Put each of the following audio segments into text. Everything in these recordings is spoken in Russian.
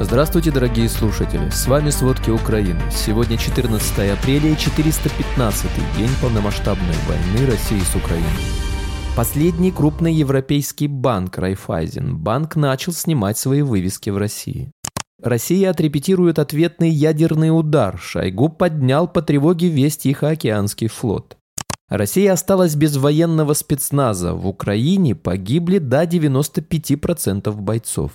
Здравствуйте, дорогие слушатели! С вами «Сводки Украины». Сегодня 14 апреля и 415-й день полномасштабной войны России с Украиной. Последний крупный европейский банк Райфайзен банк начал снимать свои вывески в России. Россия отрепетирует ответный ядерный удар. Шойгу поднял по тревоге весь Тихоокеанский флот. Россия осталась без военного спецназа. В Украине погибли до 95% бойцов.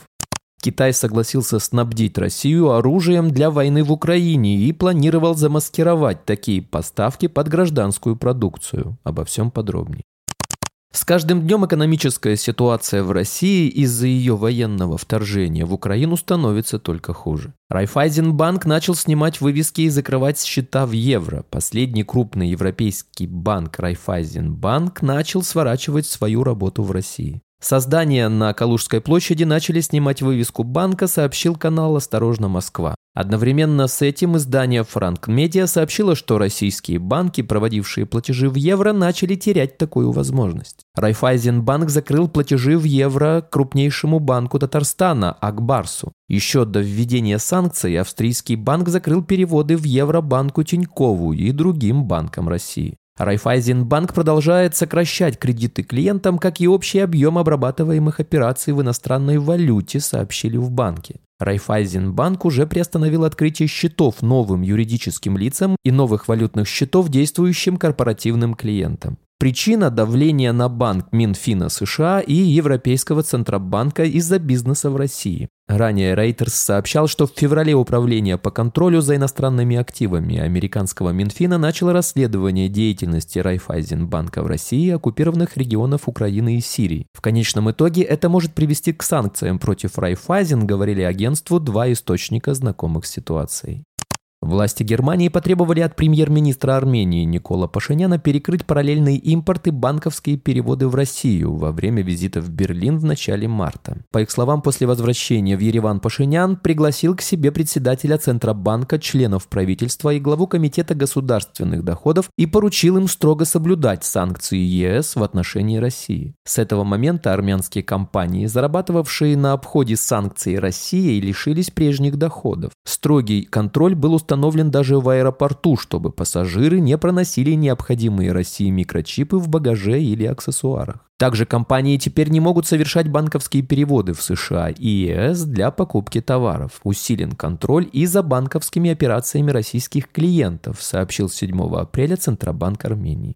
Китай согласился снабдить Россию оружием для войны в Украине и планировал замаскировать такие поставки под гражданскую продукцию. Обо всем подробнее. С каждым днем экономическая ситуация в России из-за ее военного вторжения в Украину становится только хуже. Райфайзенбанк начал снимать вывески и закрывать счета в евро. Последний крупный европейский банк Райфайзенбанк начал сворачивать свою работу в России. Создание на Калужской площади начали снимать вывеску банка, сообщил канал «Осторожно, Москва». Одновременно с этим издание «Франк Медиа» сообщило, что российские банки, проводившие платежи в евро, начали терять такую возможность. Райфайзенбанк закрыл платежи в евро крупнейшему банку Татарстана – Акбарсу. Еще до введения санкций австрийский банк закрыл переводы в евро банку Тинькову и другим банкам России. Райфайзенбанк продолжает сокращать кредиты клиентам, как и общий объем обрабатываемых операций в иностранной валюте, сообщили в банке. Райфайзенбанк уже приостановил открытие счетов новым юридическим лицам и новых валютных счетов действующим корпоративным клиентам. Причина – давления на банк Минфина США и Европейского Центробанка из-за бизнеса в России. Ранее Reuters сообщал, что в феврале Управление по контролю за иностранными активами американского Минфина начало расследование деятельности Райфайзенбанка в России и оккупированных регионов Украины и Сирии. В конечном итоге это может привести к санкциям против Райфайзен, говорили агентству два источника знакомых с ситуацией. Власти Германии потребовали от премьер-министра Армении Никола Пашиняна перекрыть параллельные импорты банковские переводы в Россию во время визита в Берлин в начале марта. По их словам, после возвращения в Ереван Пашинян пригласил к себе председателя Центробанка, членов правительства и главу Комитета государственных доходов и поручил им строго соблюдать санкции ЕС в отношении России. С этого момента армянские компании, зарабатывавшие на обходе санкций России, лишились прежних доходов. Строгий контроль был установлен установлен даже в аэропорту, чтобы пассажиры не проносили необходимые России микрочипы в багаже или аксессуарах. Также компании теперь не могут совершать банковские переводы в США и ЕС для покупки товаров. Усилен контроль и за банковскими операциями российских клиентов, сообщил 7 апреля Центробанк Армении.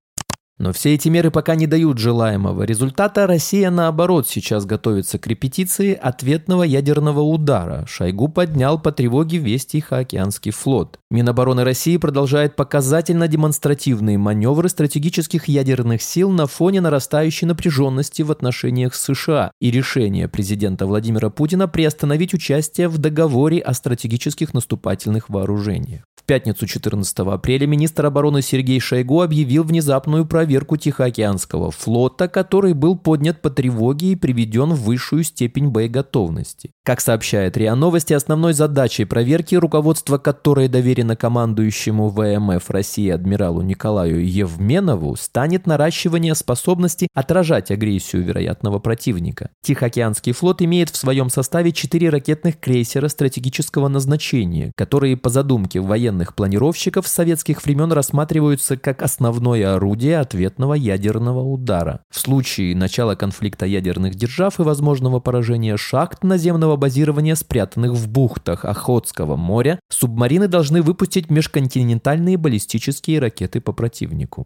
Но все эти меры пока не дают желаемого результата. Россия, наоборот, сейчас готовится к репетиции ответного ядерного удара. Шойгу поднял по тревоге весь Тихоокеанский флот. Минобороны России продолжает показательно-демонстративные маневры стратегических ядерных сил на фоне нарастающей напряженности в отношениях с США и решения президента Владимира Путина приостановить участие в договоре о стратегических наступательных вооружениях пятницу 14 апреля министр обороны Сергей Шойгу объявил внезапную проверку Тихоокеанского флота, который был поднят по тревоге и приведен в высшую степень боеготовности. Как сообщает РИА Новости, основной задачей проверки, руководство которой доверено командующему ВМФ России адмиралу Николаю Евменову, станет наращивание способности отражать агрессию вероятного противника. Тихоокеанский флот имеет в своем составе четыре ракетных крейсера стратегического назначения, которые по задумке военных планировщиков советских времен рассматриваются как основное орудие ответного ядерного удара. В случае начала конфликта ядерных держав и возможного поражения шахт наземного базирования, спрятанных в бухтах Охотского моря, субмарины должны выпустить межконтинентальные баллистические ракеты по противнику.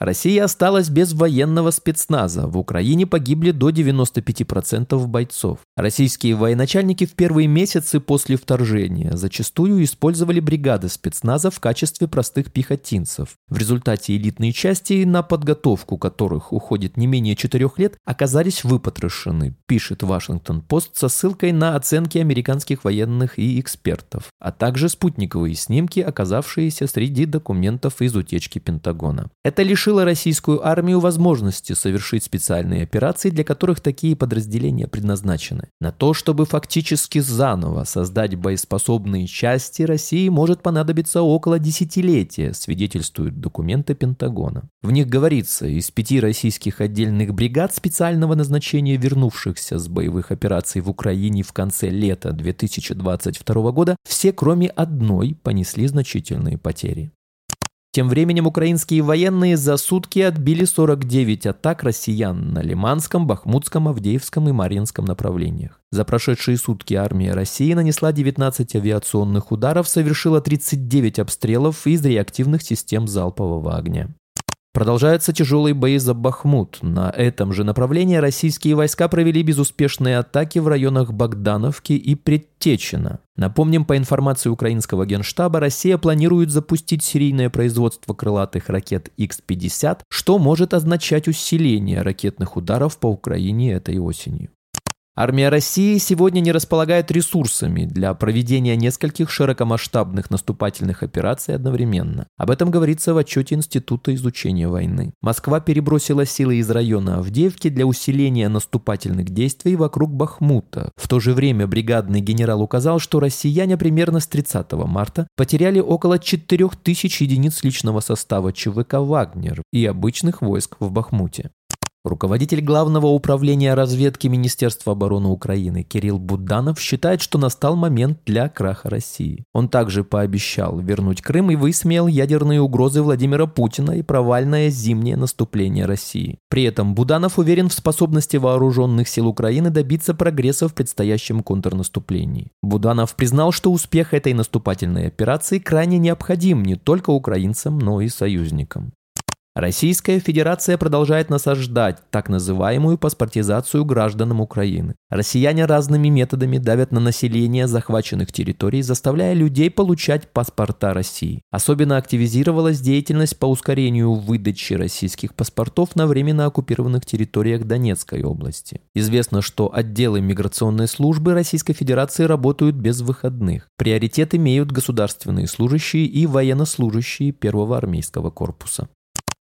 Россия осталась без военного спецназа. В Украине погибли до 95% бойцов. Российские военачальники в первые месяцы после вторжения зачастую использовали бригады спецназа в качестве простых пехотинцев. В результате элитные части, на подготовку которых уходит не менее четырех лет, оказались выпотрошены, пишет Вашингтон-Пост со ссылкой на оценки американских военных и экспертов, а также спутниковые снимки, оказавшиеся среди документов из утечки Пентагона. Это лишь лишило российскую армию возможности совершить специальные операции, для которых такие подразделения предназначены. На то, чтобы фактически заново создать боеспособные части, России может понадобиться около десятилетия, свидетельствуют документы Пентагона. В них говорится, из пяти российских отдельных бригад специального назначения, вернувшихся с боевых операций в Украине в конце лета 2022 года, все кроме одной понесли значительные потери. Тем временем украинские военные за сутки отбили 49 атак россиян на Лиманском, Бахмутском, Авдеевском и Марьинском направлениях. За прошедшие сутки армия России нанесла 19 авиационных ударов, совершила 39 обстрелов из реактивных систем залпового огня. Продолжаются тяжелые бои за Бахмут. На этом же направлении российские войска провели безуспешные атаки в районах Богдановки и Предтечина. Напомним, по информации украинского генштаба, Россия планирует запустить серийное производство крылатых ракет X-50, что может означать усиление ракетных ударов по Украине этой осенью. Армия России сегодня не располагает ресурсами для проведения нескольких широкомасштабных наступательных операций одновременно. Об этом говорится в отчете Института изучения войны. Москва перебросила силы из района Авдеевки для усиления наступательных действий вокруг Бахмута. В то же время бригадный генерал указал, что россияне примерно с 30 марта потеряли около 4000 единиц личного состава ЧВК «Вагнер» и обычных войск в Бахмуте. Руководитель Главного управления разведки Министерства обороны Украины Кирилл Буданов считает, что настал момент для краха России. Он также пообещал вернуть Крым и высмеял ядерные угрозы Владимира Путина и провальное зимнее наступление России. При этом Буданов уверен в способности вооруженных сил Украины добиться прогресса в предстоящем контрнаступлении. Буданов признал, что успех этой наступательной операции крайне необходим не только украинцам, но и союзникам. Российская Федерация продолжает насаждать так называемую паспортизацию гражданам Украины. Россияне разными методами давят на население захваченных территорий, заставляя людей получать паспорта России. Особенно активизировалась деятельность по ускорению выдачи российских паспортов на временно оккупированных территориях Донецкой области. Известно, что отделы миграционной службы Российской Федерации работают без выходных. Приоритет имеют государственные служащие и военнослужащие первого армейского корпуса.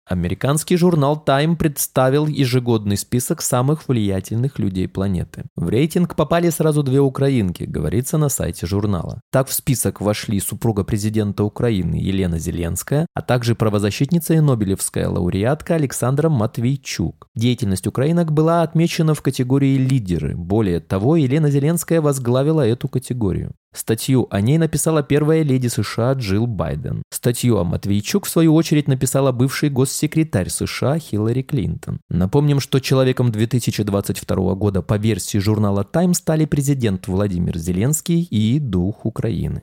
Американский журнал Time представил ежегодный список самых влиятельных людей планеты. В рейтинг попали сразу две украинки, говорится на сайте журнала. Так в список вошли супруга президента Украины Елена Зеленская, а также правозащитница и нобелевская лауреатка Александра Матвейчук. Деятельность украинок была отмечена в категории «лидеры». Более того, Елена Зеленская возглавила эту категорию. Статью о ней написала первая леди США Джилл Байден. Статью о Матвейчук, в свою очередь, написала бывший госсекретарь США Хиллари Клинтон. Напомним, что человеком 2022 года по версии журнала Time стали президент Владимир Зеленский и дух Украины.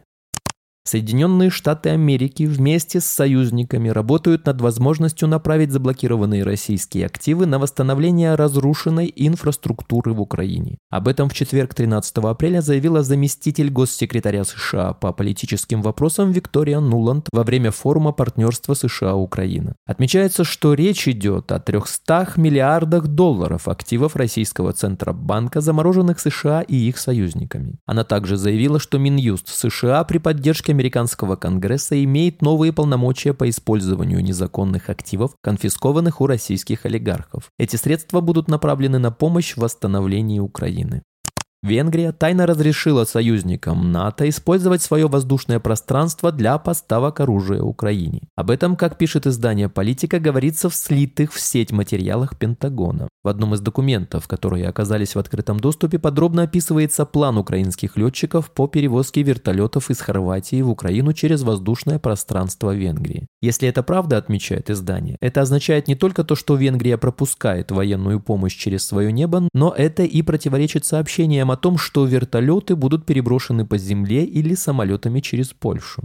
Соединенные Штаты Америки вместе с союзниками работают над возможностью направить заблокированные российские активы на восстановление разрушенной инфраструктуры в Украине. Об этом в четверг 13 апреля заявила заместитель госсекретаря США по политическим вопросам Виктория Нуланд во время форума партнерства США-Украина. Отмечается, что речь идет о 300 миллиардах долларов активов российского Центробанка, замороженных США и их союзниками. Она также заявила, что Минюст США при поддержке американского Конгресса имеет новые полномочия по использованию незаконных активов, конфискованных у российских олигархов. Эти средства будут направлены на помощь в восстановлении Украины. Венгрия тайно разрешила союзникам НАТО использовать свое воздушное пространство для поставок оружия Украине. Об этом, как пишет издание «Политика», говорится в слитых в сеть материалах Пентагона. В одном из документов, которые оказались в открытом доступе, подробно описывается план украинских летчиков по перевозке вертолетов из Хорватии в Украину через воздушное пространство Венгрии. Если это правда, отмечает издание, это означает не только то, что Венгрия пропускает военную помощь через свое небо, но это и противоречит сообщениям о том, что вертолеты будут переброшены по земле или самолетами через Польшу.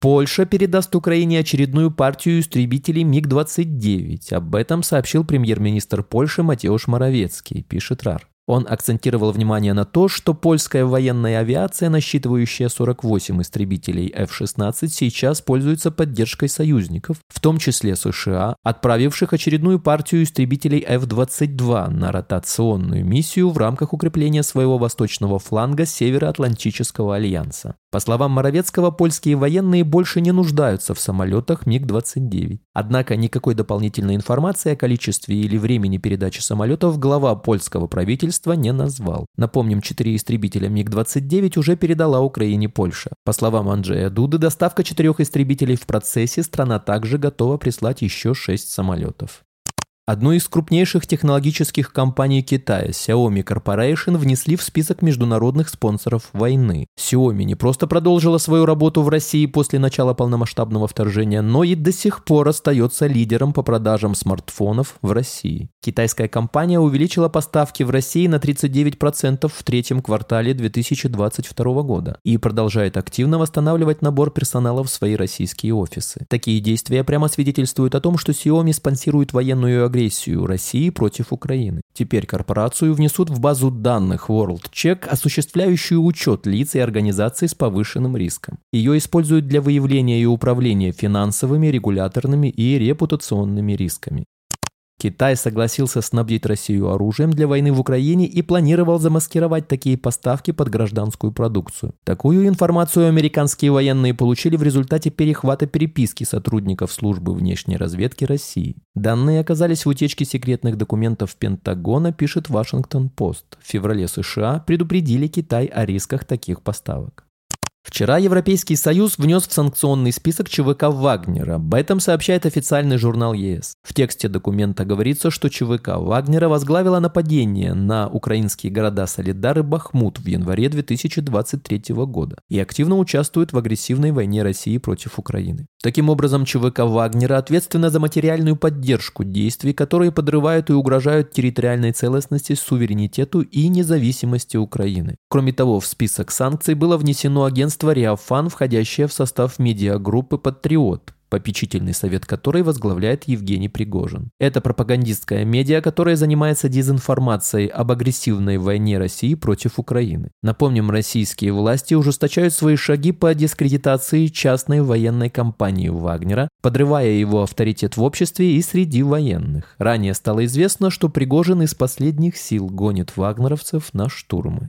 Польша передаст Украине очередную партию истребителей МиГ-29. Об этом сообщил премьер-министр Польши Матеуш Моровецкий, пишет РАР. Он акцентировал внимание на то, что польская военная авиация, насчитывающая 48 истребителей F-16, сейчас пользуется поддержкой союзников, в том числе США, отправивших очередную партию истребителей F-22 на ротационную миссию в рамках укрепления своего восточного фланга Североатлантического альянса. По словам Моровецкого, польские военные больше не нуждаются в самолетах МиГ-29. Однако никакой дополнительной информации о количестве или времени передачи самолетов глава польского правительства не назвал. Напомним, четыре истребителя МиГ-29 уже передала Украине Польша. По словам Анджея Дуды, доставка четырех истребителей в процессе, страна также готова прислать еще шесть самолетов. Одну из крупнейших технологических компаний Китая, Xiaomi Corporation, внесли в список международных спонсоров войны. Xiaomi не просто продолжила свою работу в России после начала полномасштабного вторжения, но и до сих пор остается лидером по продажам смартфонов в России. Китайская компания увеличила поставки в России на 39% в третьем квартале 2022 года и продолжает активно восстанавливать набор персонала в свои российские офисы. Такие действия прямо свидетельствуют о том, что Xiaomi спонсирует военную агрессию агрессию России против Украины. Теперь корпорацию внесут в базу данных WorldCheck, осуществляющую учет лиц и организаций с повышенным риском. Ее используют для выявления и управления финансовыми, регуляторными и репутационными рисками. Китай согласился снабдить Россию оружием для войны в Украине и планировал замаскировать такие поставки под гражданскую продукцию. Такую информацию американские военные получили в результате перехвата переписки сотрудников службы внешней разведки России. Данные оказались в утечке секретных документов Пентагона, пишет Вашингтон-Пост. В феврале США предупредили Китай о рисках таких поставок. Вчера Европейский Союз внес в санкционный список ЧВК Вагнера. Об этом сообщает официальный журнал ЕС. В тексте документа говорится, что ЧВК Вагнера возглавила нападение на украинские города Солидар и Бахмут в январе 2023 года и активно участвует в агрессивной войне России против Украины. Таким образом, ЧВК Вагнера ответственна за материальную поддержку действий, которые подрывают и угрожают территориальной целостности, суверенитету и независимости Украины. Кроме того, в список санкций было внесено агентство агентство «Реофан», входящее в состав медиагруппы «Патриот», попечительный совет которой возглавляет Евгений Пригожин. Это пропагандистская медиа, которая занимается дезинформацией об агрессивной войне России против Украины. Напомним, российские власти ужесточают свои шаги по дискредитации частной военной компании Вагнера, подрывая его авторитет в обществе и среди военных. Ранее стало известно, что Пригожин из последних сил гонит вагнеровцев на штурмы.